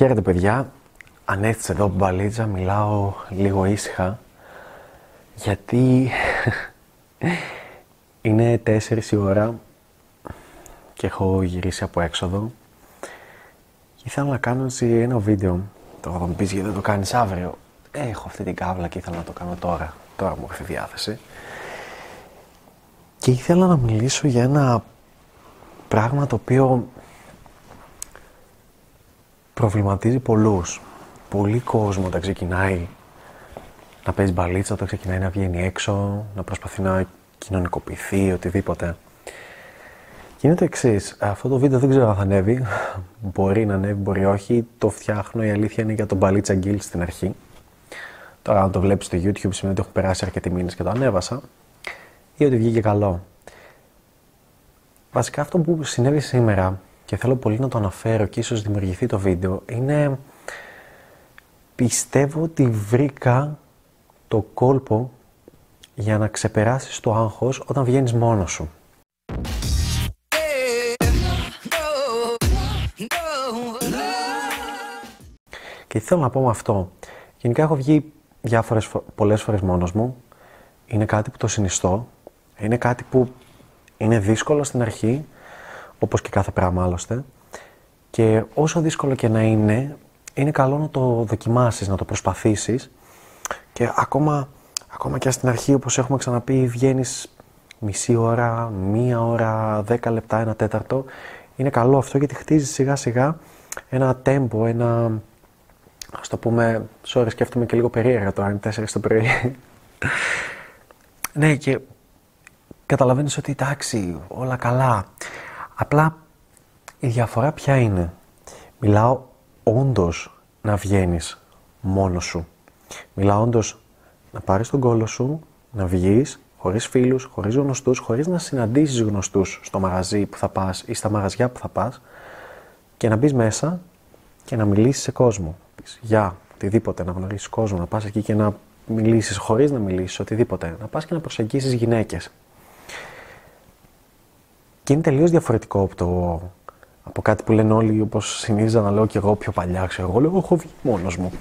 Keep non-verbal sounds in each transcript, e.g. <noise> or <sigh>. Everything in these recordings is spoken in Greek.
Χαίρετε παιδιά, ανέστησα εδώ μπαλίτσα, μιλάω λίγο ήσυχα γιατί <laughs> είναι 4 η ώρα και έχω γυρίσει από έξοδο και ήθελα να κάνω έτσι ένα βίντεο. Τώρα θα μου πεις γιατί δεν το κάνεις αύριο. Έχω αυτή την κάβλα και ήθελα να το κάνω τώρα. Τώρα μου έρθει διάθεση. Και ήθελα να μιλήσω για ένα πράγμα το οποίο προβληματίζει πολλούς. Πολύ κόσμο όταν ξεκινάει να παίζει μπαλίτσα, όταν ξεκινάει να βγαίνει έξω, να προσπαθεί να κοινωνικοποιηθεί, οτιδήποτε. Και είναι το εξής. Αυτό το βίντεο δεν ξέρω αν θα ανέβει. Μπορεί να ανέβει, μπορεί όχι. Το φτιάχνω. Η αλήθεια είναι για τον Μπαλίτσα Γκίλ στην αρχή. Τώρα, αν το βλέπεις στο YouTube, σημαίνει ότι έχω περάσει αρκετοί μήνες και το ανέβασα. Ή ότι βγήκε καλό. Βασικά, αυτό που συνέβη σήμερα και θέλω πολύ να το αναφέρω και ίσως δημιουργηθεί το βίντεο είναι πιστεύω ότι βρήκα το κόλπο για να ξεπεράσεις το άγχος όταν βγαίνεις μόνος σου. Και τι θέλω να πω με αυτό. Γενικά έχω βγει διάφορες, πολλές φορές μόνος μου. Είναι κάτι που το συνιστώ. Είναι κάτι που είναι δύσκολο στην αρχή, όπως και κάθε πράγμα άλλωστε. Και όσο δύσκολο και να είναι, είναι καλό να το δοκιμάσεις, να το προσπαθήσεις και ακόμα, ακόμα και στην αρχή, όπως έχουμε ξαναπεί, βγαίνεις μισή ώρα, μία ώρα, δέκα λεπτά, ένα τέταρτο. Είναι καλό αυτό γιατί χτίζεις σιγά σιγά ένα τέμπο, ένα... Ας το πούμε, sorry, σκέφτομαι και λίγο περίεργα τώρα, είναι τέσσερις το πρωί. <laughs> ναι, και καταλαβαίνεις ότι εντάξει, όλα καλά. Απλά η διαφορά ποια είναι; Μιλάω όντως να βγαίνεις μόνος σου. Μιλάω όντως να πάρεις τον κόλο σου, να βγεις χωρίς φίλους, χωρίς γνωστούς, χωρίς να συναντήσεις γνωστούς στο μαγαζί που θα πας ή στα μαγαζιά που θα πας και να μπεις μέσα και να μιλήσεις σε κόσμο. Πεις γεια, οτιδήποτε, να γνωρίσεις κόσμο, να πας εκεί και να μιλήσεις χωρίς να μιλήσεις, οτιδήποτε. Να πας και να προσεγγίσεις γυναίκες. Και είναι τελείως διαφορετικό από, το, από κάτι που λένε όλοι, όπως συνήθιζα να λέω και εγώ πιο παλιά. Ξέρω, εγώ λέω: Έχω βγει μόνος μου.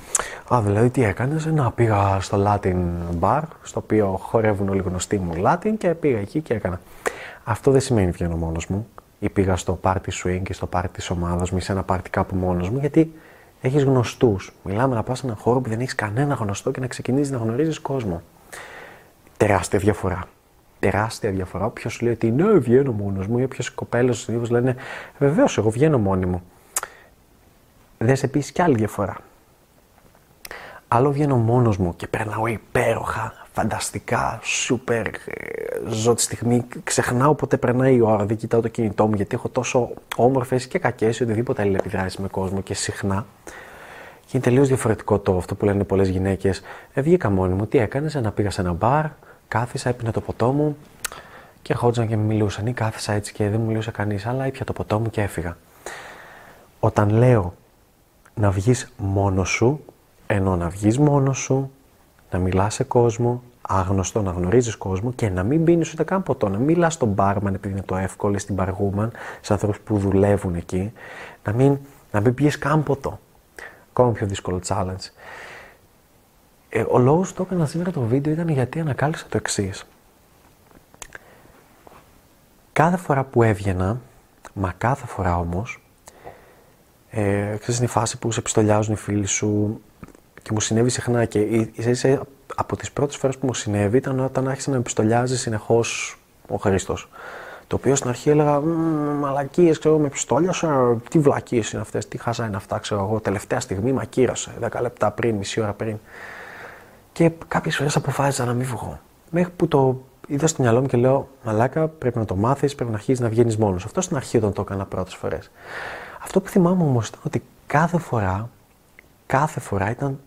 Α, δηλαδή τι έκανες, Να πήγα στο Latin Bar, στο οποίο χορεύουν όλοι γνωστοί μου Latin και πήγα εκεί και έκανα. Αυτό δεν σημαίνει βγαίνω μόνος μου. Ή πήγα στο party swing ή στο party της ομάδας μου ή σε ένα party κάπου μόνος μου, γιατί έχεις γνωστούς. Μιλάμε να πας σε έναν χώρο που δεν έχεις κανένα γνωστό και να ξεκινήσεις να γνωρίζεις κόσμο. Τεράστια διαφορά τεράστια διαφορά. Όποιος λέει ότι ναι, βγαίνω μόνος μου, ή όποιος κοπέλο συνήθως λένε Βεβαίως, εγώ βγαίνω μόνη μου. Δε επίση κι άλλη διαφορά. Άλλο βγαίνω μόνος μου και περνάω υπέροχα, φανταστικά, σούπερ, ε, ζω τη στιγμή, ξεχνάω ποτέ περνάει η ώρα, δεν κοιτάω το κινητό μου γιατί έχω τόσο όμορφες και κακές ή οτιδήποτε αλληλεπιδράσεις με κόσμο και συχνά. Και είναι τελείως διαφορετικό το αυτό που λένε πολλές γυναίκες. Ε, βγήκα μόνη μου, τι έκανες, να πήγα σε ένα μπαρ, κάθισα, έπινα το ποτό μου και ερχόντουσαν και με μιλούσαν ή κάθισα έτσι και δεν μου μιλούσε κανείς, αλλά ήπια το ποτό μου και έφυγα. Όταν λέω να βγεις μόνος σου, ενώ να βγεις μόνος σου, να μιλάς σε κόσμο, άγνωστο, να γνωρίζεις κόσμο και να μην πίνεις ούτε καν ποτό, να μην μιλάς στον μπάρμαν επειδή είναι το εύκολο, στην μπαργούμαν, σε ανθρώπους που δουλεύουν εκεί, να μην, να μην πιεις καν ποτό. Ακόμα πιο δύσκολο challenge. Ε, ο λόγος που το έκανα σήμερα το βίντεο ήταν γιατί ανακάλυψα το εξής. Κάθε φορά που έβγαινα, μα κάθε φορά όμως, ε, ξέρεις, είναι η φάση που σε επιστολιάζουν οι φίλοι σου και μου συνέβη συχνά και είσαι, από τις πρώτες φορές που μου συνέβη ήταν όταν άρχισε να με επιστολιάζει συνεχώς ο Χρήστος. Το οποίο στην αρχή έλεγα Μαλακίες, ξέρω με επιστόλιασα. Τι βλακίες είναι αυτές, τι χάσα είναι αυτά, ξέρω εγώ. Τελευταία στιγμή μακύρασε, 10 λεπτά πριν, μισή ώρα πριν. Και κάποιες φορές αποφάσισα να μην βγω. Μέχρι που το είδα στο μυαλό μου και λέω: Μαλάκα, πρέπει να το μάθεις, πρέπει να αρχίσει να βγαίνεις μόνος. Αυτό στην αρχή όταν το έκανα πρώτες φορές. Αυτό που θυμάμαι όμως ήταν ότι κάθε φορά, κάθε φορά ήταν,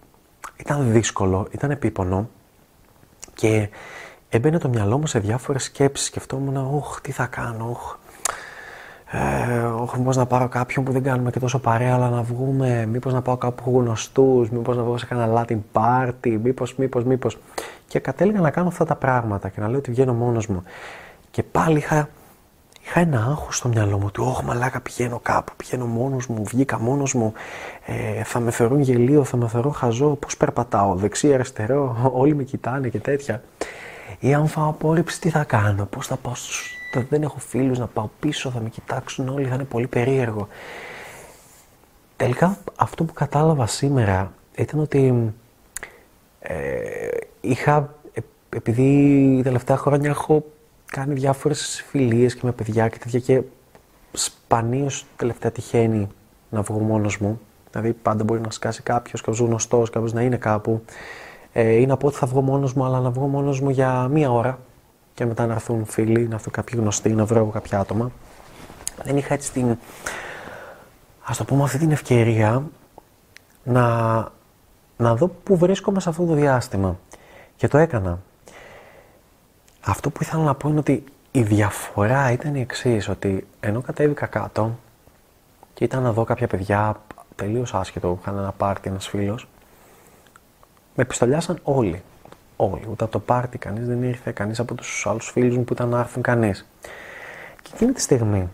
ήταν δύσκολο, ήταν επίπονο και έμπαινε το μυαλό μου σε διάφορες σκέψεις. Σκεφτόμουν, Ωχ, τι θα κάνω, Ωχ, ε, όχι, μήπως να πάρω κάποιον που δεν κάνουμε και τόσο παρέα, αλλά να βγούμε, μήπως να πάω κάπου γνωστούς, μήπως να βγω σε κανένα Latin party, μήπως, μήπως, μήπως. Και κατέληγα να κάνω αυτά τα πράγματα και να λέω ότι βγαίνω μόνος μου. Και πάλι είχα, είχα ένα άγχος στο μυαλό μου ότι «Ωχ, μαλάκα, πηγαίνω κάπου, πηγαίνω μόνος μου, βγήκα μόνος μου, ε, θα με θεωρούν γελίο, θα με θεωρούν χαζό, πώς περπατάω, δεξί, αριστερό, <laughs> όλοι με κοιτάνε και τέτοια». Ή αν φάω απόρριψη, τι θα κάνω, πώς θα πάω στους... Δεν έχω φίλους να πάω πίσω, θα με κοιτάξουν όλοι, θα είναι πολύ περίεργο. Τελικά αυτό που κατάλαβα σήμερα ήταν ότι ε, είχα, ε, επειδή τα τελευταία χρόνια έχω κάνει διάφορες φιλίες και με παιδιά και τέτοια και σπανίως τελευταία τυχαίνει να βγω μόνος μου. Δηλαδή πάντα μπορεί να σκάσει κάποιος, κάποιος γνωστός, κάποιος να είναι κάπου. Ε, ή να πω ότι θα βγω μόνος μου, αλλά να βγω μόνος μου για μία ώρα και μετά να έρθουν φίλοι, να έρθουν κάποιοι γνωστοί, να βρω κάποια άτομα. Δεν είχα έτσι την, ας το πούμε αυτή την ευκαιρία να, να δω πού βρίσκομαι σε αυτό το διάστημα. Και το έκανα. Αυτό που ήθελα να πω είναι ότι η διαφορά ήταν η εξής ότι ενώ κατέβηκα κάτω και ήταν να δω κάποια παιδιά τελείως άσχετο, είχαν ένα πάρτι ένας φίλος, με πιστολιάσαν όλοι. Όλοι. Ούτε από το πάρτι κανείς δεν ήρθε, κανείς από τους άλλους φίλους μου που ήταν να έρθουν κανείς. Και εκείνη τη στιγμή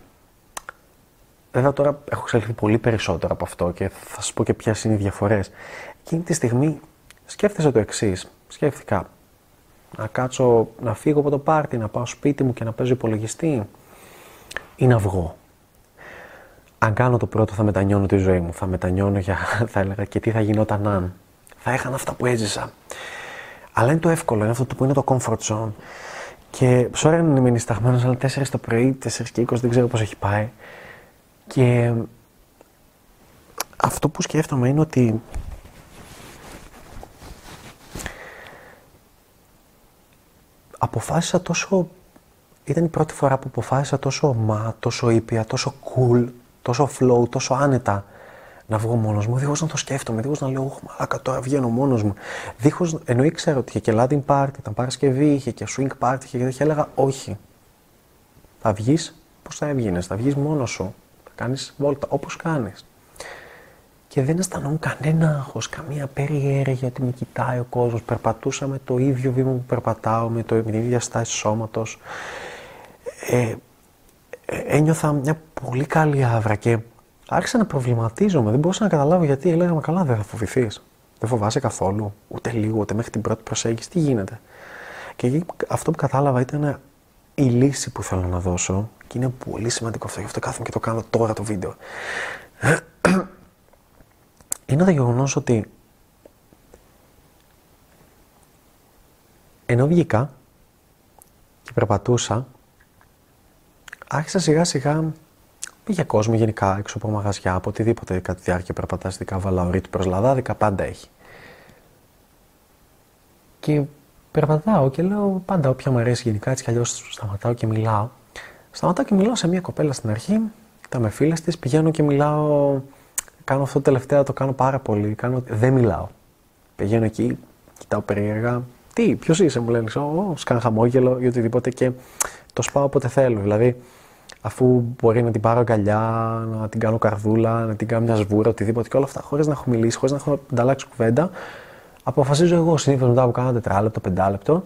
Βέβαια τώρα έχω εξελιχθεί πολύ περισσότερο από αυτό και θα σας πω και ποιες είναι οι διαφορές. Εκείνη τη στιγμή σκέφτησα το εξής. Σκέφτηκα να κάτσω να φύγω από το πάρτι, να πάω σπίτι μου και να παίζω υπολογιστή ή να βγω. Αν κάνω το πρώτο θα μετανιώνω τη ζωή μου, θα μετανιώνω για, <laughs> θα έλεγα και τι θα γινόταν αν. Θα έχανα αυτά που έζησα. Αλλά είναι το εύκολο, είναι αυτό που είναι το comfort zone. Και sorry αν είμαι νησταγμένος, αλλά 4 το πρωί, 4 και 20 δεν ξέρω πώς έχει πάει. Και αυτό που σκέφτομαι είναι ότι αποφάσισα τόσο, ήταν η πρώτη φορά που αποφάσισα τόσο μα, τόσο ήπια, τόσο cool, τόσο flow, τόσο άνετα να βγω μόνος μου, δίχως να το σκέφτομαι, δίχως να λέω «Ωχ, μαλάκα, τώρα βγαίνω μόνος μου». Δίχως, ενώ ήξερα ότι είχε και Latin Party, ήταν Παρασκευή, είχε και Swing Party, είχε και τέτοια, έλεγα «Όχι». Θα βγεις, πώς θα έβγαινες, θα βγεις μόνος σου κάνεις βόλτα, όπως κάνεις. Και δεν αισθανόμουν κανένα άγχος, καμία περιέργεια ότι με κοιτάει ο κόσμος. Περπατούσα με το ίδιο βήμα που περπατάω, με, το, με την ίδια στάση σώματος. Ε, ε, ένιωθα μια πολύ καλή άβρα και άρχισα να προβληματίζομαι. Δεν μπορούσα να καταλάβω γιατί έλεγα Μα καλά, δεν θα φοβηθείς. Δεν φοβάσαι καθόλου, ούτε λίγο, ούτε μέχρι την πρώτη προσέγγιση. Τι γίνεται. Και αυτό που κατάλαβα ήταν η λύση που θέλω να δώσω και είναι πολύ σημαντικό αυτό, γι' αυτό κάθομαι και το κάνω τώρα το βίντεο. <clears throat> Είναι το γεγονός ότι ενώ βγήκα και περπατούσα, άρχισα σιγά σιγά πήγε κόσμο γενικά έξω από μαγαζιά, από οτιδήποτε κατά τη διάρκεια περπατάς, ειδικά βαλαωρίτη προς Λαδάδικα, πάντα έχει. Και περπατάω και λέω πάντα όποια μου αρέσει γενικά έτσι κι αλλιώς σταματάω και μιλάω. Σταματάω και μιλάω σε μια κοπέλα στην αρχή, τα με φίλες της, πηγαίνω και μιλάω. Κάνω αυτό το τελευταίο, το κάνω πάρα πολύ. Κάνω, δεν μιλάω. Πηγαίνω εκεί, κοιτάω περίεργα. Τι, ποιος είσαι, μου λένε. Ω, σκάνε χαμόγελο ή οτιδήποτε και το σπάω όποτε θέλω. Δηλαδή, αφού μπορεί να την πάρω αγκαλιά, να την κάνω καρδούλα, να την κάνω μια σβούρα, οτιδήποτε και όλα αυτά, χωρίς να έχω μιλήσει, χωρίς να έχω ανταλλάξει κουβέντα, αποφασίζω εγώ συνήθως μετά από κάνα τετράλεπτο, πεντάλεπτο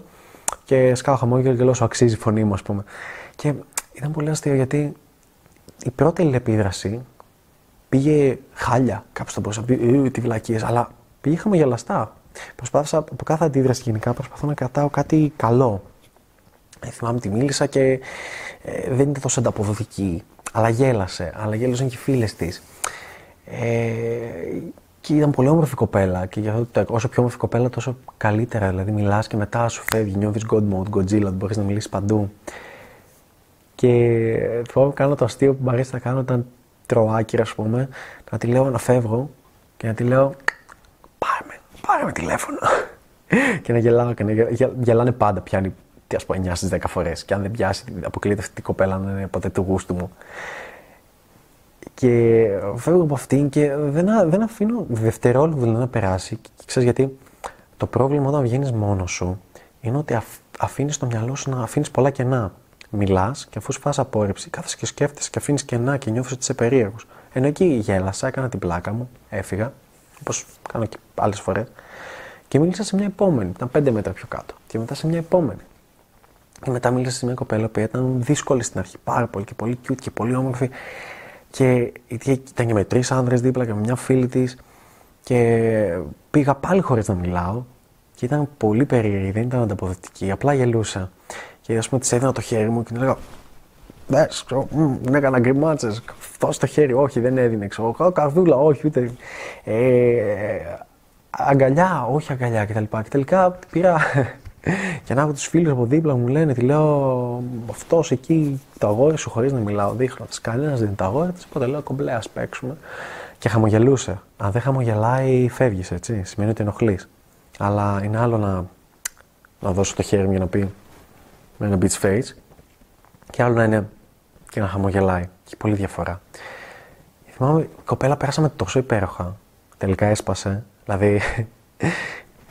και σκάω χαμόγελο και λέω σου αξίζει η φωνή μου, ας πούμε. Και ήταν πολύ αστείο γιατί η πρώτη επίδραση πήγε χάλια. Κάποιο θα μπορούσε να πει «Ε, τι βλακίες, αλλά πήγε χαμογελαστά. Προσπάθησα από κάθε αντίδραση γενικά προσπαθώ να κρατάω κάτι καλό. Ε, θυμάμαι τη μίλησα και ε, δεν ήταν τόσο ανταποδοτική. Αλλά γέλασε, αλλά γέλασαν και οι φίλες της. Ε, και ήταν πολύ όμορφη κοπέλα. Και για αυτό, όσο πιο όμορφη κοπέλα, τόσο καλύτερα. Δηλαδή, μιλάς και μετά σου φεύγει, νιώθεις God mode, Godzilla, μπορείς να μιλήσεις παντού. Και θυμάμαι κάνω το αστείο που μου να κάνω όταν τρώω άκυρα, ας πούμε, να τη λέω να φεύγω και να τη λέω πάρε με, πάρε με τηλέφωνο. <laughs> και να γελάω και να γελάνε πάντα, πιάνει ας πούμε 9 στις 10 φορές και αν δεν πιάσει αποκλείεται αυτή την κοπέλα να είναι ποτέ του γούστου μου. Και φεύγω από αυτήν και δεν, δεν αφήνω δευτερόλεπτο να περάσει. Και ξέρεις γιατί; Το πρόβλημα όταν βγαίνεις μόνος σου είναι ότι αφήνεις το μυαλό σου να αφήνεις πολλά κενά μιλάς και αφού σου απόρριψη, κάθεσαι και σκέφτεσαι και αφήνεις κενά και νιώθεις ότι είσαι περίεργος. Ενώ εκεί γέλασα, έκανα την πλάκα μου, έφυγα, όπως κάνω και άλλες φορές, και μίλησα σε μια επόμενη. Ήταν πέντε μέτρα πιο κάτω. Και μετά σε μια επόμενη. Και μετά μίλησα σε μια κοπέλα που ήταν δύσκολη στην αρχή, πάρα πολύ και πολύ cute και πολύ όμορφη. Και ήταν και με τρεις άνδρες δίπλα και με μια φίλη της. Και πήγα πάλι χωρίς να μιλάω. Και ήταν πολύ περίεργη, δεν ήταν ανταποδοτική. Απλά γελούσα. Και ας πούμε της έδινα το χέρι μου και έλεγα Δες, δεν έκανα γκριμάτσες. Αυτό το χέρι, όχι, δεν έδινε. Ξέρω, καρδούλα, όχι, ούτε. Ε, αγκαλιά, όχι αγκαλιά κτλ. Και τελικά πήρα και να έχω τους φίλους από δίπλα μου λένε, τη λέω, αυτός εκεί το αγόρι σου χωρίς να μιλάω, δείχνω της κανένας δεν είναι το αγόρι της. Οπότε λέω, κομπλέ, ας παίξουμε. Και χαμογελούσε. Αν δεν χαμογελάει, φεύγεις έτσι. Σημαίνει ότι ενοχλείς. Αλλά είναι άλλο να, να δώσω το χέρι μου για να πει με ένα beach face και άλλο να είναι και να χαμογελάει. Έχει πολύ διαφορά. Θυμάμαι, η κοπέλα πέρασαμε τόσο υπέροχα. Τελικά έσπασε. Δηλαδή,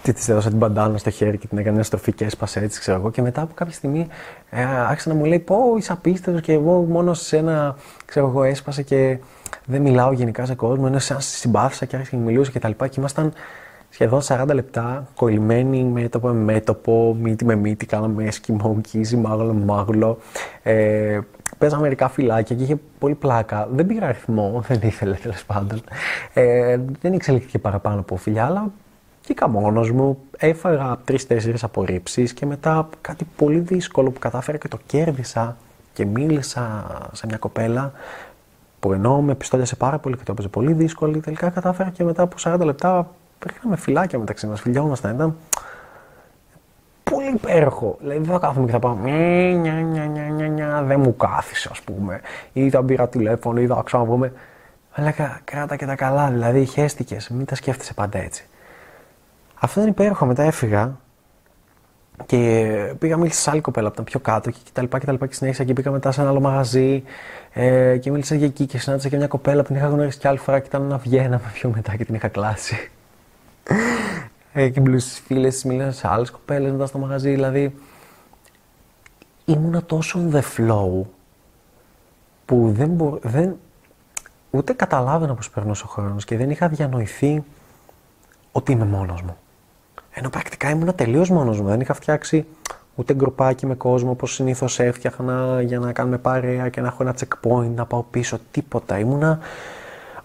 τι της έδωσα την παντάνα στο χέρι και την έκανε μια στροφή και έσπασε έτσι, ξέρω εγώ. Και μετά από κάποια στιγμή ε, άρχισε να μου λέει: Πω, είσαι απίστευτος και εγώ μόνος σε ένα, ξέρω εγώ, έσπασε και δεν μιλάω γενικά σε κόσμο. Ενώ σαν συμπάθησα και άρχισε να μιλούσε και τα λοιπά. Και ήμασταν σχεδόν 40 λεπτά κολλημένοι μέτωπο με μέτωπο, μύτη με μύτη, κάναμε έσκυμο, κίζι, μάγουλο με μάγουλο. Ε, παίζαμε μερικά φυλάκια και είχε πολύ πλάκα. Δεν πήγα αριθμό, <laughs> δεν ήθελε τέλος πάντων. Ε, δεν εξελίχθηκε παραπάνω από φιλιά, αλλά βγήκα μόνος μου. Έφαγα τρει-τέσσερι απορρίψεις και μετά κάτι πολύ δύσκολο που κατάφερα και το κέρδισα και μίλησα σε μια κοπέλα που ενώ με πιστόλιασε πάρα πολύ και το έπαιζε πολύ δύσκολη, τελικά κατάφερα και μετά από 40 λεπτά Ρίχναμε φυλάκια μεταξύ μας, φιλιόμασταν. Ήταν πολύ υπέροχο. Δηλαδή δεν θα κάθομαι και θα πάω νια, νια, νια, νια, νια, δεν μου κάθισε ας πούμε. Ή θα πήρα τηλέφωνο ή θα ξαναπούμε. Αλλά κράτα και τα καλά, δηλαδή χέστηκε, μην τα σκέφτεσαι πάντα έτσι. Αυτό ήταν υπέροχο. Μετά έφυγα και πήγα μίλησα σε άλλη κοπέλα από τα πιο κάτω και τα λοιπά και τα λοιπά και συνέχισα και πήγα μετά σε ένα άλλο μαγαζί ε, και μίλησα για εκεί και συνάντησα και μια κοπέλα που την είχα γνωρίσει και άλλη φορά και ήταν να βγαίναμε πιο μετά και την είχα κλάσει. Εκεί στις φίλες της μίλησα σε άλλες κοπέλες μετά στο μαγαζί. Δηλαδή, ήμουνα τόσο on the flow που δεν, μπο... δεν... ούτε καταλάβαινα πώ περνούσε ο χρόνος και δεν είχα διανοηθεί ότι είμαι μόνος μου. Ενώ πρακτικά ήμουν τελείως μόνος μου. Δεν είχα φτιάξει ούτε γκρουπάκι με κόσμο όπως συνήθως έφτιαχνα για να κάνουμε παρέα και να έχω ένα checkpoint να πάω πίσω. Τίποτα. Ήμουνα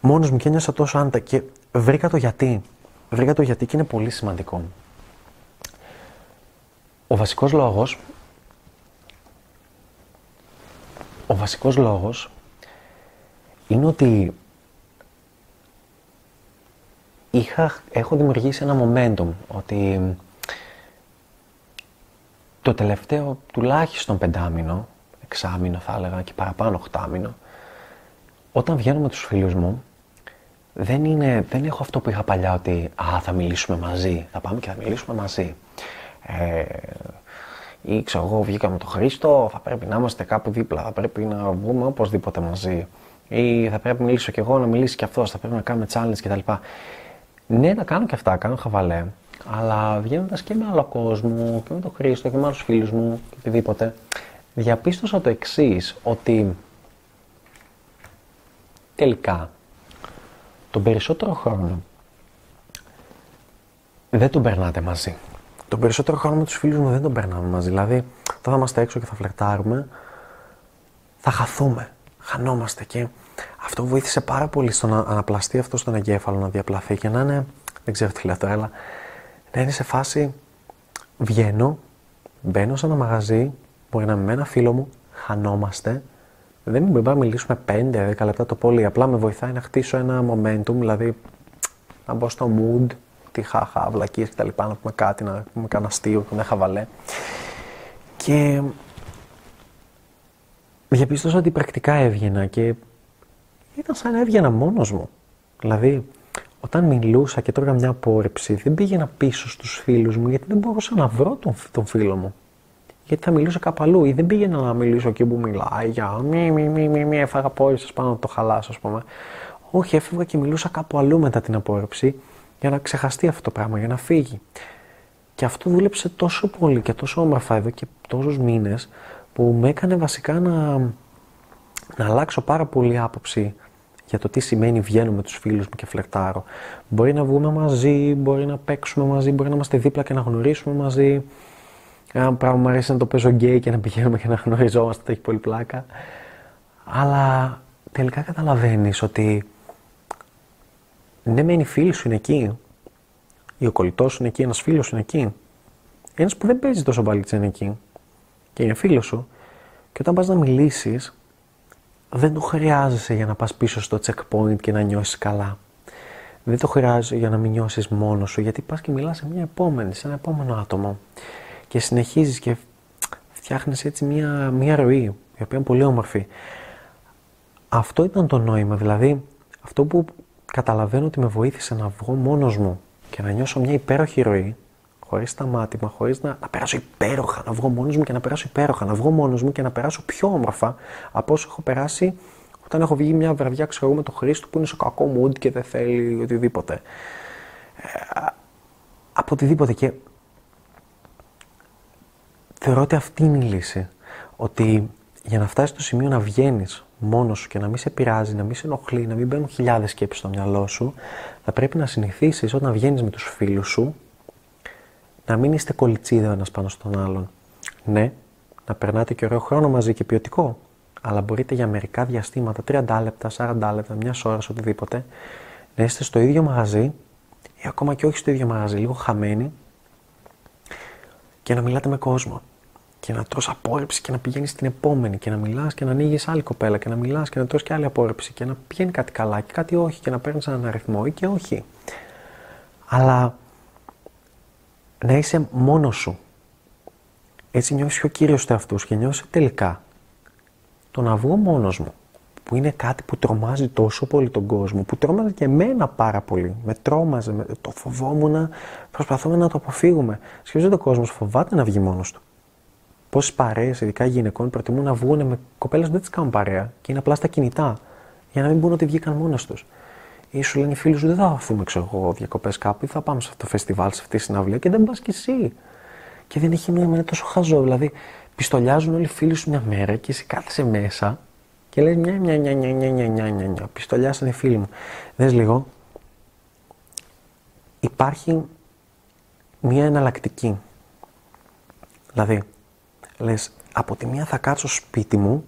μόνος μου και ένιωσα τόσο άντα και βρήκα το γιατί βρήκα το γιατί και είναι πολύ σημαντικό. Ο βασικός λόγος ο βασικός λόγος είναι ότι είχα, έχω δημιουργήσει ένα momentum ότι το τελευταίο τουλάχιστον πεντάμινο, εξάμινο θα έλεγα και παραπάνω οχτάμινο, όταν βγαίνω με τους φίλους μου, δεν, είναι, δεν έχω αυτό που είχα παλιά ότι α, θα μιλήσουμε μαζί, θα πάμε και θα μιλήσουμε μαζί. Ε, ή ξέρω εγώ βγήκα με τον Χρήστο, θα πρέπει να είμαστε κάπου δίπλα, θα πρέπει να βγούμε οπωσδήποτε μαζί. Ή θα πρέπει να μιλήσω κι εγώ, να μιλήσει κι αυτός, θα πρέπει να κάνουμε challenge κτλ. Ναι, να κάνω και αυτά, κάνω χαβαλέ. Αλλά βγαίνοντας και με άλλο κόσμο, και με τον Χρήστο και με άλλους φίλους μου και οτιδήποτε, διαπίστωσα το εξής, ότι τελικά τον περισσότερο χρόνο δεν τον περνάτε μαζί. Τον περισσότερο χρόνο με τους φίλους μου δεν τον περνάμε μαζί. Δηλαδή, θα είμαστε έξω και θα φλερτάρουμε, θα χαθούμε, χανόμαστε και αυτό βοήθησε πάρα πολύ στο να αναπλαστεί αυτό στον εγκέφαλο, να διαπλαθεί και να είναι, δεν ξέρω τι λέω τώρα, αλλά να είναι σε φάση βγαίνω, μπαίνω σε ένα μαγαζί, μπορεί να είμαι με ένα φίλο μου, χανόμαστε, δεν μπορούμε να μιλήσουμε 5-10 λεπτά το πολύ. Απλά με βοηθάει να χτίσω ένα momentum, δηλαδή να μπω στο mood, τι χαχά, βλακίες κτλ. Να πούμε κάτι, να πούμε κανένα αστείο, ένα χαβαλέ. Και διαπίστωσα ότι πρακτικά έβγαινα και ήταν σαν να έβγαινα μόνος μου. Δηλαδή, όταν μιλούσα και τρώγα μια απόρριψη, δεν πήγαινα πίσω στους φίλους μου γιατί δεν μπορούσα να βρω τον, τον φίλο μου γιατί θα μιλήσω κάπου αλλού ή δεν πήγαινα να μιλήσω εκεί που μιλάει για μη, μη, μη, μη, μη, έφαγα απόρριψη πάνω να το χαλάσω, ας πούμε. Όχι, έφευγα και μιλούσα κάπου αλλού μετά την απόρριψη για να ξεχαστεί αυτό το πράγμα, για να φύγει. Και αυτό δούλεψε τόσο πολύ και τόσο όμορφα εδώ και τόσους μήνες που με έκανε βασικά να, να αλλάξω πάρα πολύ άποψη για το τι σημαίνει βγαίνω με τους φίλους μου και φλερτάρω. Μπορεί να βγούμε μαζί, μπορεί να παίξουμε μαζί, μπορεί να είμαστε δίπλα και να γνωρίσουμε μαζί, Ένα πράγμα μου αρέσει να το παίζω γκέι και να πηγαίνουμε και να γνωριζόμαστε, το έχει πολύ πλάκα. Αλλά τελικά καταλαβαίνεις ότι ναι, μεν οι φίλοι σου είναι εκεί. Ή ο κολλητός σου είναι εκεί, ένας φίλος σου είναι εκεί. Ένας που δεν παίζεις τόσο μπαλίτσα είναι εκεί. Και είναι φίλος σου. Και όταν πας να μιλήσεις, δεν το χρειάζεσαι για να πας πίσω στο checkpoint και να νιώσεις καλά. Δεν το χρειάζεσαι για να μην νιώσεις μόνος σου, γιατί πας και μιλάς σε μια επόμενη, σε ένα επόμενο άτομο. Και συνεχίζεις και φτιάχνεις έτσι μια, μια ροή, η οποία είναι πολύ όμορφη. Αυτό ήταν το νόημα, δηλαδή αυτό που καταλαβαίνω ότι με βοήθησε να βγω μόνος μου και να νιώσω μια υπέροχη ροή, χωρίς σταμάτημα, χωρίς να, να περάσω υπέροχα, να βγω μόνος μου και να περάσω υπέροχα, να βγω μόνος μου και να περάσω πιο όμορφα από όσο έχω περάσει όταν έχω βγει μια βραδιά, ξέρω με το Χρήστο που είναι σε κακό mood και δεν θέλει οτιδήποτε. Ε, από οτιδήποτε και θεωρώ ότι αυτή είναι η λύση. Ότι για να φτάσεις στο σημείο να βγαίνεις μόνος σου και να μην σε πειράζει, να μην σε ενοχλεί, να μην μπαίνουν χιλιάδες σκέψεις στο μυαλό σου, θα πρέπει να συνηθίσεις όταν βγαίνεις με τους φίλους σου να μην είστε κολλητσίδε ένας πάνω στον άλλον. Ναι, να περνάτε και ωραίο χρόνο μαζί και ποιοτικό, αλλά μπορείτε για μερικά διαστήματα, 30 λεπτά, 40 λεπτά, μιας ώρας, οτιδήποτε, να είστε στο ίδιο μαγαζί ή ακόμα και όχι στο ίδιο μαγαζί, λίγο χαμένοι και να μιλάτε με κόσμο και να τρως απόρριψη και να πηγαίνεις στην επόμενη και να μιλάς και να ανοίγεις άλλη κοπέλα και να μιλάς και να τρως και άλλη απόρριψη και να πηγαίνει κάτι καλά και κάτι όχι και να παίρνεις έναν αριθμό ή και όχι. Αλλά να είσαι μόνος σου. Έτσι νιώσεις πιο κύριος του εαυτούς και νιώσεις τελικά το να βγω μόνος μου που είναι κάτι που τρομάζει τόσο πολύ τον κόσμο, που τρόμαζε και εμένα πάρα πολύ. Με τρόμαζε, με, το φοβόμουν, προσπαθούμε να το αποφύγουμε. Σχεδόν ο κόσμο φοβάται να βγει μόνος του. Πόσες παρέες, ειδικά γυναικών, προτιμούν να βγουν με κοπέλες που δεν τις κάνουν παρέα και είναι απλά στα κινητά, για να μην μπουν ότι βγήκαν μόνες τους. Ή σου λένε οι φίλοι σου, δεν θα αφούμε ξέρω εγώ, διακοπές κάπου ή θα πάμε σε αυτό το φεστιβάλ, σε αυτή τη συναυλία και δεν πας κι εσύ. Και δεν έχει νόημα, είναι τόσο χαζό. Δηλαδή, πιστολιάζουν όλοι οι φίλοι σου μια μέρα και εσύ κάθεσαι μέσα και λες μια, μια, μια, μια, μια, μια, μια, μια, μια. Πιστολιάσανε οι φίλοι μου. Δες λίγο. Υπάρχει μια εναλλακτική. Δηλαδή, λες, από τη μία θα κάτσω σπίτι μου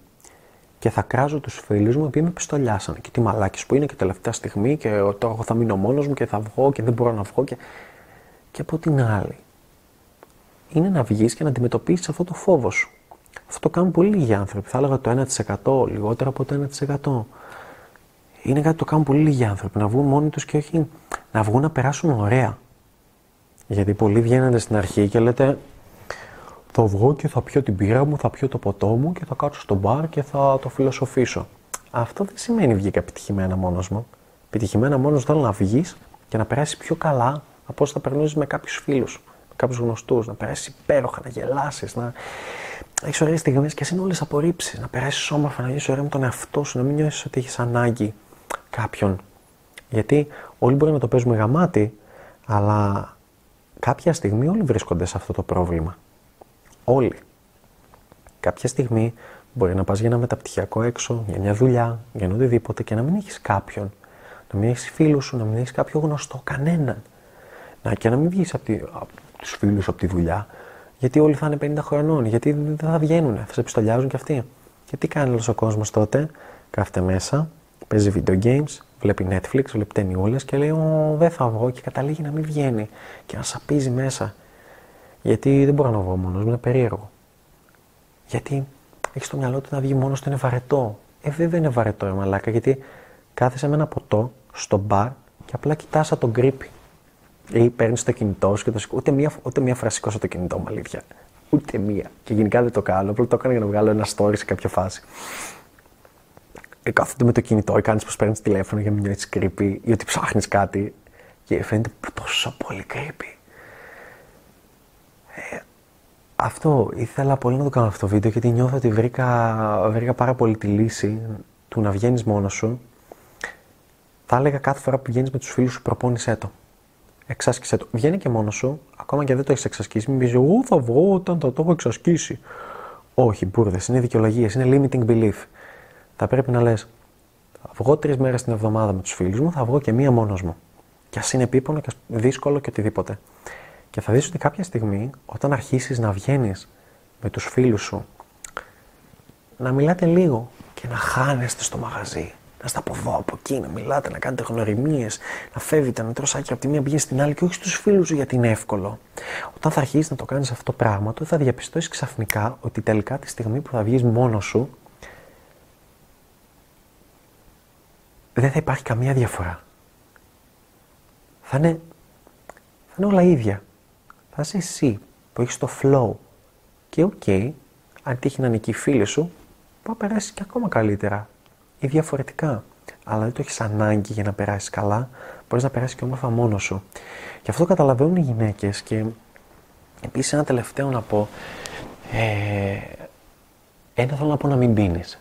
και θα κράζω τους φίλους μου που με πιστολιάσανε. Και τι μαλάκες που είναι και τελευταία στιγμή και τώρα εγώ θα μείνω μόνος μου και θα βγω και δεν μπορώ να βγω. Και, και από την άλλη, είναι να βγεις και να αντιμετωπίσεις αυτό το φόβο σου. Αυτό το κάνουν πολύ λίγοι άνθρωποι. Θα έλεγα το 1%, λιγότερο από το 1%. Είναι κάτι που το κάνουν πολύ λίγοι άνθρωποι. Να βγουν μόνοι τους και όχι να βγουν να περάσουν ωραία. Γιατί πολλοί βγαίνετε στην αρχή και λέτε θα βγω και θα πιω την πύρα μου, θα πιω το ποτό μου και θα κάτσω στο μπαρ και θα το φιλοσοφήσω. Αυτό δεν σημαίνει βγήκα επιτυχημένα μόνος μου. Επιτυχημένα μόνος θέλω να βγεις και να περάσει πιο καλά από όσο θα περνούσες με κάποιους φίλους, με κάποιους γνωστούς, να περάσεις υπέροχα, να γελάσεις, να έχεις ωραίες στιγμές και είναι όλες απορρίψεις. Να περάσεις όμορφα, να νιώσεις ωραία με τον εαυτό σου, να μην νιώσεις ότι έχεις ανάγκη κάποιον. Γιατί όλοι μπορεί να το παίζουμε γαμάτι, αλλά κάποια στιγμή όλοι βρίσκονται σε αυτό το πρόβλημα. Όλοι. Κάποια στιγμή μπορεί να πας για ένα μεταπτυχιακό έξω, για μια δουλειά, για οτιδήποτε και να μην έχεις κάποιον. Να μην έχεις φίλους σου, να μην έχεις κάποιο γνωστό, κανέναν. Να, και να μην βγεις από, από τους φίλους από τη δουλειά, γιατί όλοι θα είναι 50 χρονών, γιατί δεν θα βγαίνουν, θα σε πιστολιάζουν κι αυτοί. Και τι κάνει όλος ο κόσμος τότε, κάθεται μέσα, παίζει video games, βλέπει Netflix, βλέπει ταινιούλες και λέει: Ω, δεν θα βγω και καταλήγει να μην βγαίνει. Και να σαπίζει μέσα. Γιατί δεν μπορώ να βγω μόνος μου, είναι περίεργο. Γιατί έχεις στο μυαλό του να βγει μόνος του είναι βαρετό. Ε, βέβαια είναι βαρετό, ε, μαλάκα, γιατί κάθεσαι με ένα ποτό στο μπαρ και απλά κοιτάς τον κρύπη. Ή παίρνεις το κινητό σου και το σηκώ. Ούτε μία, ούτε μία φορά σηκώσω το κινητό μου, αλήθεια. Ούτε μία. Και γενικά δεν το κάνω. Απλά το έκανα για να βγάλω ένα story σε κάποια φάση. Ε, κάθονται με το κινητό ή κάνεις πως παίρνεις τηλέφωνο για να μην νιώθεις creepy ή ότι ψάχνεις κάτι. Και φαίνεται τόσο πολύ creepy. Ε, αυτό ήθελα πολύ να το κάνω αυτό το βίντεο γιατί νιώθω ότι βρήκα, βρήκα πάρα πολύ τη λύση του να βγαίνεις μόνος σου. Θα έλεγα κάθε φορά που βγαίνεις με τους φίλους σου, προπόνησέ το εξάσκησε το. Βγαίνει και μόνος σου, ακόμα και δεν το έχεις εξασκήσει. Μην πεις, Εγώ θα βγω όταν θα το έχω εξασκήσει. Όχι, μπουρδες, είναι δικαιολογίες, είναι limiting belief. Θα πρέπει να λες, θα βγω τρεις μέρες την εβδομάδα με τους φίλους μου, θα βγω και μία μόνος μου. Και α είναι επίπονο και δύσκολο και οτιδήποτε. Και θα δεις ότι κάποια στιγμή, όταν αρχίσεις να βγαίνεις με τους φίλους σου, να μιλάτε λίγο και να χάνεστε στο μαγαζί. Να στα από εδώ, από εκεί, να μιλάτε, να κάνετε γνωριμίες, να φεύγετε, να τρως άκρη από τη μία πηγή στην άλλη και όχι στους φίλους σου γιατί είναι εύκολο. Όταν θα αρχίσεις να το κάνεις αυτό το πράγμα, τότε θα διαπιστώσεις ξαφνικά ότι τελικά τη στιγμή που θα βγεις μόνος σου, δεν θα υπάρχει καμία διαφορά. Θα είναι, θα είναι όλα ίδια. Θα είσαι εσύ που έχεις το flow. Και OK, okay, αν τύχει να είναι εκεί οι φίλοι σου, θα περάσεις και ακόμα καλύτερα ή διαφορετικά. Αλλά δεν το έχεις ανάγκη για να περάσεις καλά, μπορείς να περάσεις και όμορφα μόνος σου. Γι' αυτό καταλαβαίνουν οι γυναίκες και επίσης ένα τελευταίο να πω. Ε, ένα θέλω να πω να μην πίνεις.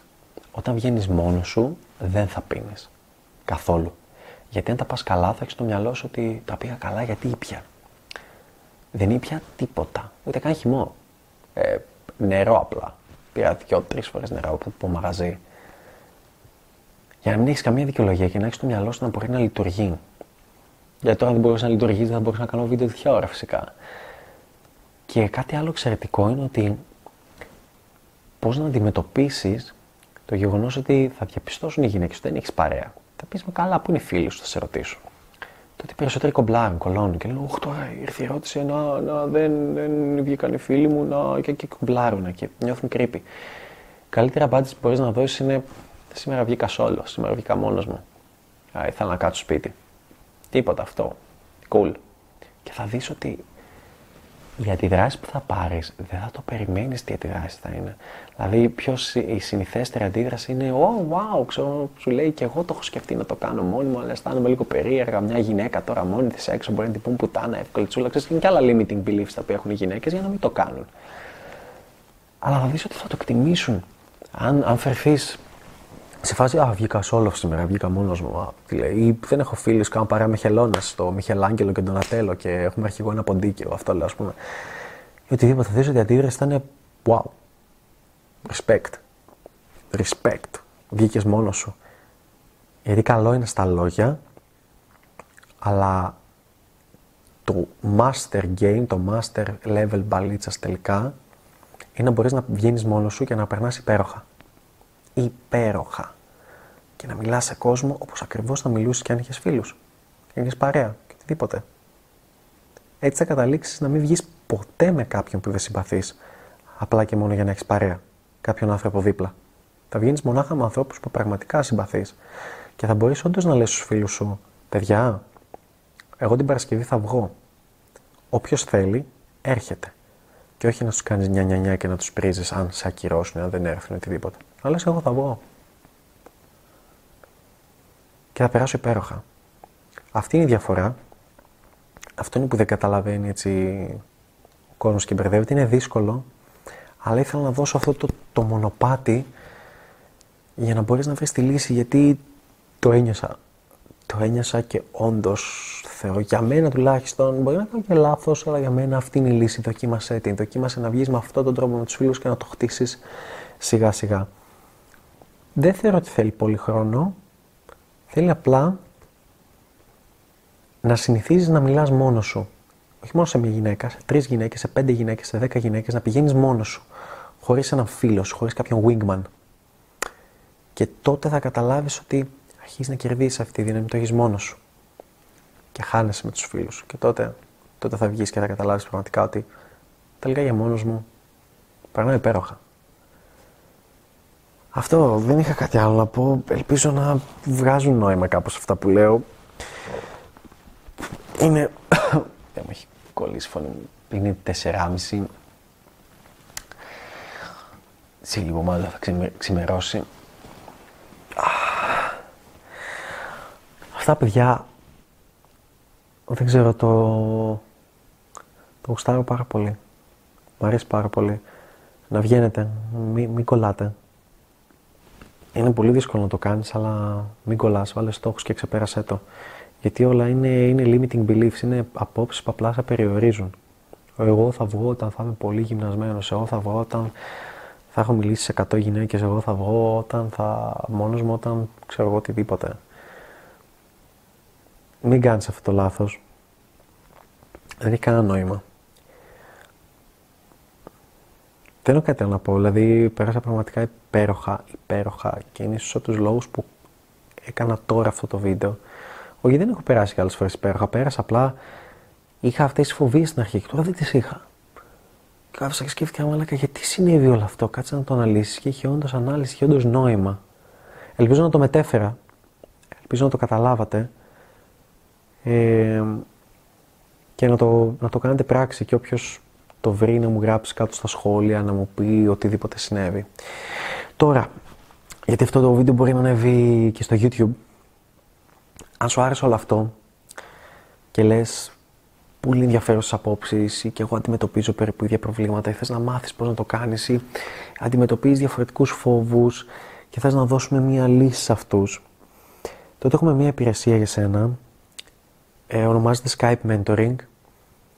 Όταν βγαίνεις μόνος σου, δεν θα πίνεις. Καθόλου. Γιατί αν τα πας καλά, θα έχεις στο μυαλό σου ότι τα πήγα καλά γιατί ήπια. Δεν ήπια τίποτα. Ούτε καν χυμό. Ε, νερό απλά. Πήρα δυο-τρει φορές νερό από το μαγαζί. Για να μην έχεις καμία δικαιολογία και να έχεις το μυαλό σου να μπορεί να λειτουργεί. Γιατί τώρα δεν μπορούσες να λειτουργήσει, δεν θα μπορούσα να κάνω βίντεο τέτοια ώρα φυσικά. Και κάτι άλλο εξαιρετικό είναι ότι πώς να αντιμετωπίσεις το γεγονός ότι θα διαπιστώσουν οι γυναίκες ότι δεν έχεις παρέα. Θα πεις με καλά, πού είναι οι φίλοι σου, θα σε ρωτήσω. Τότε περισσότεροι κομπλάρουν, κολώνουν και λένε Ωχ, τώρα ήρθε η ερώτηση να, να δεν, δεν βγήκαν οι φίλοι μου να, και, και κομπλάρουν και νιώθουν κρύπη. Καλύτερα απάντηση που μπορείς να δώσεις είναι Σήμερα βγήκα σόλο, σήμερα βγήκα μόνος μου. Α, ήθελα να κάτσω σπίτι. Τίποτα αυτό. Cool. Και θα δεις ότι η αντιδράση που θα πάρεις δεν θα το περιμένεις τι αντιδράση θα είναι. Δηλαδή, πιο η συνηθέστερη αντίδραση είναι: Oh, wow, ξέρω, σου λέει και εγώ το έχω σκεφτεί να το κάνω μόνη μου, αλλά αισθάνομαι λίγο περίεργα. Μια γυναίκα τώρα μόνη της έξω μπορεί να την πούν πουτάνα, εύκολη τσούλα. Ξέρεις, και άλλα limiting beliefs τα οποία έχουν οι γυναίκες για να μην το κάνουν. Αλλά θα δεις ότι θα το εκτιμήσουν. Αν, αν φερθείς σε φάση, Α, βγήκα solo σήμερα, βγήκα μόνος μου. τι λέει, ή δεν έχω φίλους, κάνω παρέα με χελώνε, το Μιχελάγγελο και τον Ατέλο και έχουμε αρχηγό ένα ποντίκιο. Αυτό λέω, ας πούμε. Ή οτιδήποτε. Θα δει ότι η αντίδραση ήταν wow. Respect. Respect. Βγήκες μόνος σου. Γιατί καλό είναι στα λόγια, αλλά το master game, το master level μπαλίτσας τελικά, είναι να μπορείς να βγαίνεις μόνος σου και να περνάς υπέροχα. Υπέροχα και να μιλάς σε κόσμο όπως ακριβώς θα μιλούσε και αν είχες φίλους. Και αν είχες παρέα και οτιδήποτε. Έτσι θα καταλήξεις να μην βγεις ποτέ με κάποιον που δεν συμπαθείς, απλά και μόνο για να έχεις παρέα. Κάποιον άνθρωπο δίπλα. Θα βγαίνεις μονάχα με ανθρώπους που πραγματικά συμπαθείς. Και θα μπορείς όντως να λες στους φίλους σου, παιδιά, εγώ την Παρασκευή θα βγω. Όποιος θέλει, έρχεται. Και όχι να τους κάνεις νια, νια, νια και να τους πρίζεις αν σε ακυρώσουν, αν δεν έρθουν οτιδήποτε. Αλλά εγώ θα βγω και θα περάσω υπέροχα. Αυτή είναι η διαφορά. Αυτό είναι που δεν καταλαβαίνει έτσι ο κόσμος και μπερδεύεται. Είναι δύσκολο, αλλά ήθελα να δώσω αυτό το, το μονοπάτι για να μπορείς να βρεις τη λύση, γιατί το ένιωσα. Το ένιωσα και όντως θεωρώ, για μένα τουλάχιστον, μπορεί να κάνω και λάθος, αλλά για μένα αυτή είναι η λύση. Δοκίμασέ την. Δοκίμασε να βγεις με αυτόν τον τρόπο με τους φίλους και να το χτίσεις σιγά σιγά. Δεν θεωρώ ότι θέλει πολύ χρόνο. Θέλει απλά να συνηθίζεις να μιλάς μόνος σου. Όχι μόνο σε μια γυναίκα, σε τρεις γυναίκες, σε πέντε γυναίκες, σε δέκα γυναίκες, να πηγαίνεις μόνος σου. Χωρίς έναν φίλο σου, χωρίς κάποιον wingman. Και τότε θα καταλάβεις ότι αρχίζεις να κερδίσει αυτή τη δύναμη, το έχεις μόνος σου. Και χάνεσαι με τους φίλους σου. Και τότε, τότε θα βγεις και θα καταλάβεις πραγματικά ότι τελικά για μόνος μου περνάω υπέροχα. Αυτό, δεν είχα κάτι άλλο να πω. Ελπίζω να βγάζουν νόημα κάπως αυτά που λέω. Είναι... <coughs> δεν μου έχει κολλήσει φωνή Είναι 4,5. Σε λίγο μάλλον θα ξημερώσει. Αυτά παιδιά, δεν ξέρω, το, το γουστάρω πάρα πολύ. Μ' αρέσει πάρα πολύ. Να βγαίνετε, μην μη κολλάτε. Είναι πολύ δύσκολο να το κάνεις, αλλά μην κολλάς, βάλε στόχους και ξεπέρασέ το. Γιατί όλα είναι, είναι limiting beliefs, είναι απόψεις που απλά σε περιορίζουν. Εγώ θα βγω όταν θα είμαι πολύ γυμνασμένος, εγώ θα βγω όταν θα έχω μιλήσει σε 100 γυναίκες, εγώ θα βγω όταν θα μόνος μου, όταν ξέρω εγώ οτιδήποτε. Μην κάνεις αυτό το λάθος. Δεν έχει κανένα νόημα. Δεν έχω κάτι να πω. Δηλαδή, πέρασα πραγματικά υπέροχα, υπέροχα και είναι ίσω από τους λόγους που έκανα τώρα αυτό το βίντεο. Όχι, δεν έχω περάσει και άλλες φορές υπέροχα. Πέρασα απλά. Είχα αυτές τις φοβίες στην αρχή και τώρα δεν τις είχα. Και κάθισα και σκέφτηκα, μαλάκα, γιατί συνέβη όλο αυτό; Κάτσε να το αναλύσεις και είχε όντως ανάλυση και όντως νόημα. Ελπίζω να το μετέφερα. Ελπίζω να το καταλάβατε. Ε, και να το, να το κάνετε πράξη και όποιος το βρει να μου γράψει κάτω στα σχόλια, να μου πει οτιδήποτε συνέβη. Τώρα, γιατί αυτό το βίντεο μπορεί να ανέβει και στο YouTube. Αν σου άρεσε όλο αυτό και λες πολύ ενδιαφέρουσες απόψεις ή και εγώ αντιμετωπίζω περίπου ίδια προβλήματα ή θες να μάθεις πώς να το κάνεις ή αντιμετωπίζεις διαφορετικούς φόβους και θες να δώσουμε μία λύση σε αυτούς, τότε έχουμε μία υπηρεσία για σένα. Ε, ονομάζεται Skype Mentoring,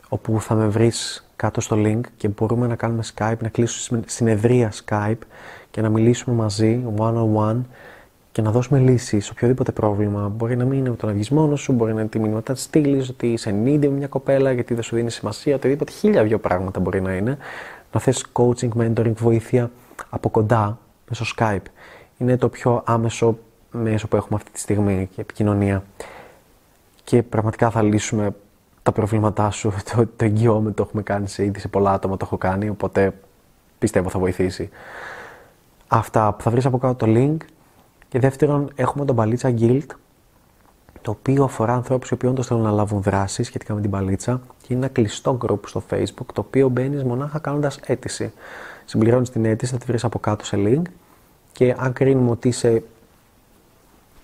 όπου θα με βρεις κάτω στο link και μπορούμε να κάνουμε Skype, να κλείσουμε συνεδρία Skype και να μιλήσουμε μαζί, one-on-one και να δώσουμε λύσεις σε οποιοδήποτε πρόβλημα. Μπορεί να μην είναι το να βγει μόνος σου, μπορεί να είναι τη μηνύματα της στήλης, ότι είσαι needy με μια κοπέλα γιατί δεν σου δίνει σημασία, οτιδήποτε. Χίλια δυο πράγματα μπορεί να είναι. Να θες coaching, mentoring, βοήθεια από κοντά μέσω Skype. Είναι το πιο άμεσο μέσο που έχουμε αυτή τη στιγμή και επικοινωνία. Και πραγματικά θα λύσουμε τα προβλήματά σου. <laughs> Το, το εγγυώμαι, το έχουμε κάνει σε ήδη σε πολλά άτομα, το έχω κάνει, οπότε πιστεύω θα βοηθήσει. Αυτά που θα βρεις από κάτω το link. Και δεύτερον, έχουμε τον Παλίτσα Guild, το οποίο αφορά ανθρώπους οι οποίοι όντως θέλουν να λάβουν δράση σχετικά με την παλίτσα και είναι ένα κλειστό group στο Facebook, το οποίο μπαίνεις μονάχα κάνοντας αίτηση. Συμπληρώνεις την αίτηση, θα τη βρεις από κάτω σε link και αν κρίνουμε ότι είσαι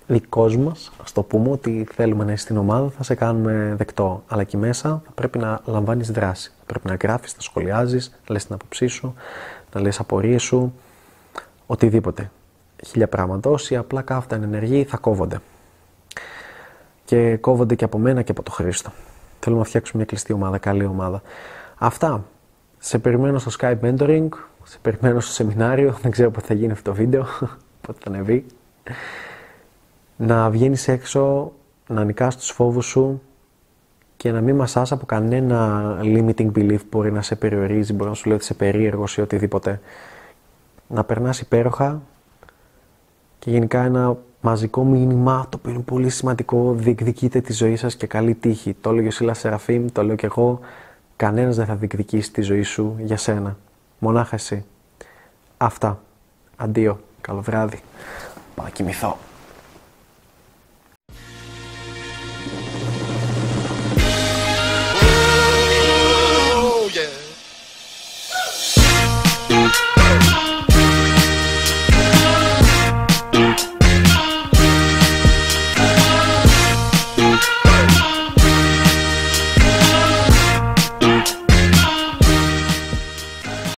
δικός μας, ας το πούμε, ότι θέλουμε να είσαι στην ομάδα, θα σε κάνουμε δεκτό. Αλλά εκεί μέσα θα πρέπει να λαμβάνεις δράση. Θα πρέπει να γράφεις, να σχολιάζεις, να λες την άποψή σου, να λες απορίες σου, οτιδήποτε. Χίλια πράγματα. Όσοι απλά κάθονται ενεργοί θα κόβονται. Και κόβονται και από μένα και από το Χρήστο. Θέλουμε να φτιάξουμε μια κλειστή ομάδα, καλή ομάδα. Αυτά. Σε περιμένω στο Skype Mentoring, σε περιμένω στο σεμινάριο, δεν ξέρω πότε θα γίνει αυτό το βίντεο, <laughs> πότε θα ανεβεί να βγαίνεις έξω, να νικάς τους φόβους σου και να μην μασάς από κανένα limiting belief που μπορεί να σε περιορίζει, μπορεί να σου λέει ότι είσαι περίεργος ή οτιδήποτε. Να περνάς υπέροχα και γενικά ένα μαζικό μήνυμα το οποίο είναι πολύ σημαντικό, διεκδικείτε τη ζωή σας και καλή τύχη. Το έλεγε ο Σίλας Σεραφείμ, το λέω και εγώ, κανένας δεν θα διεκδικήσει τη ζωή σου για σένα. Μονάχα εσύ. Αυτά. Αντίο. Καλό βράδυ. Πάω να κοιμηθώ.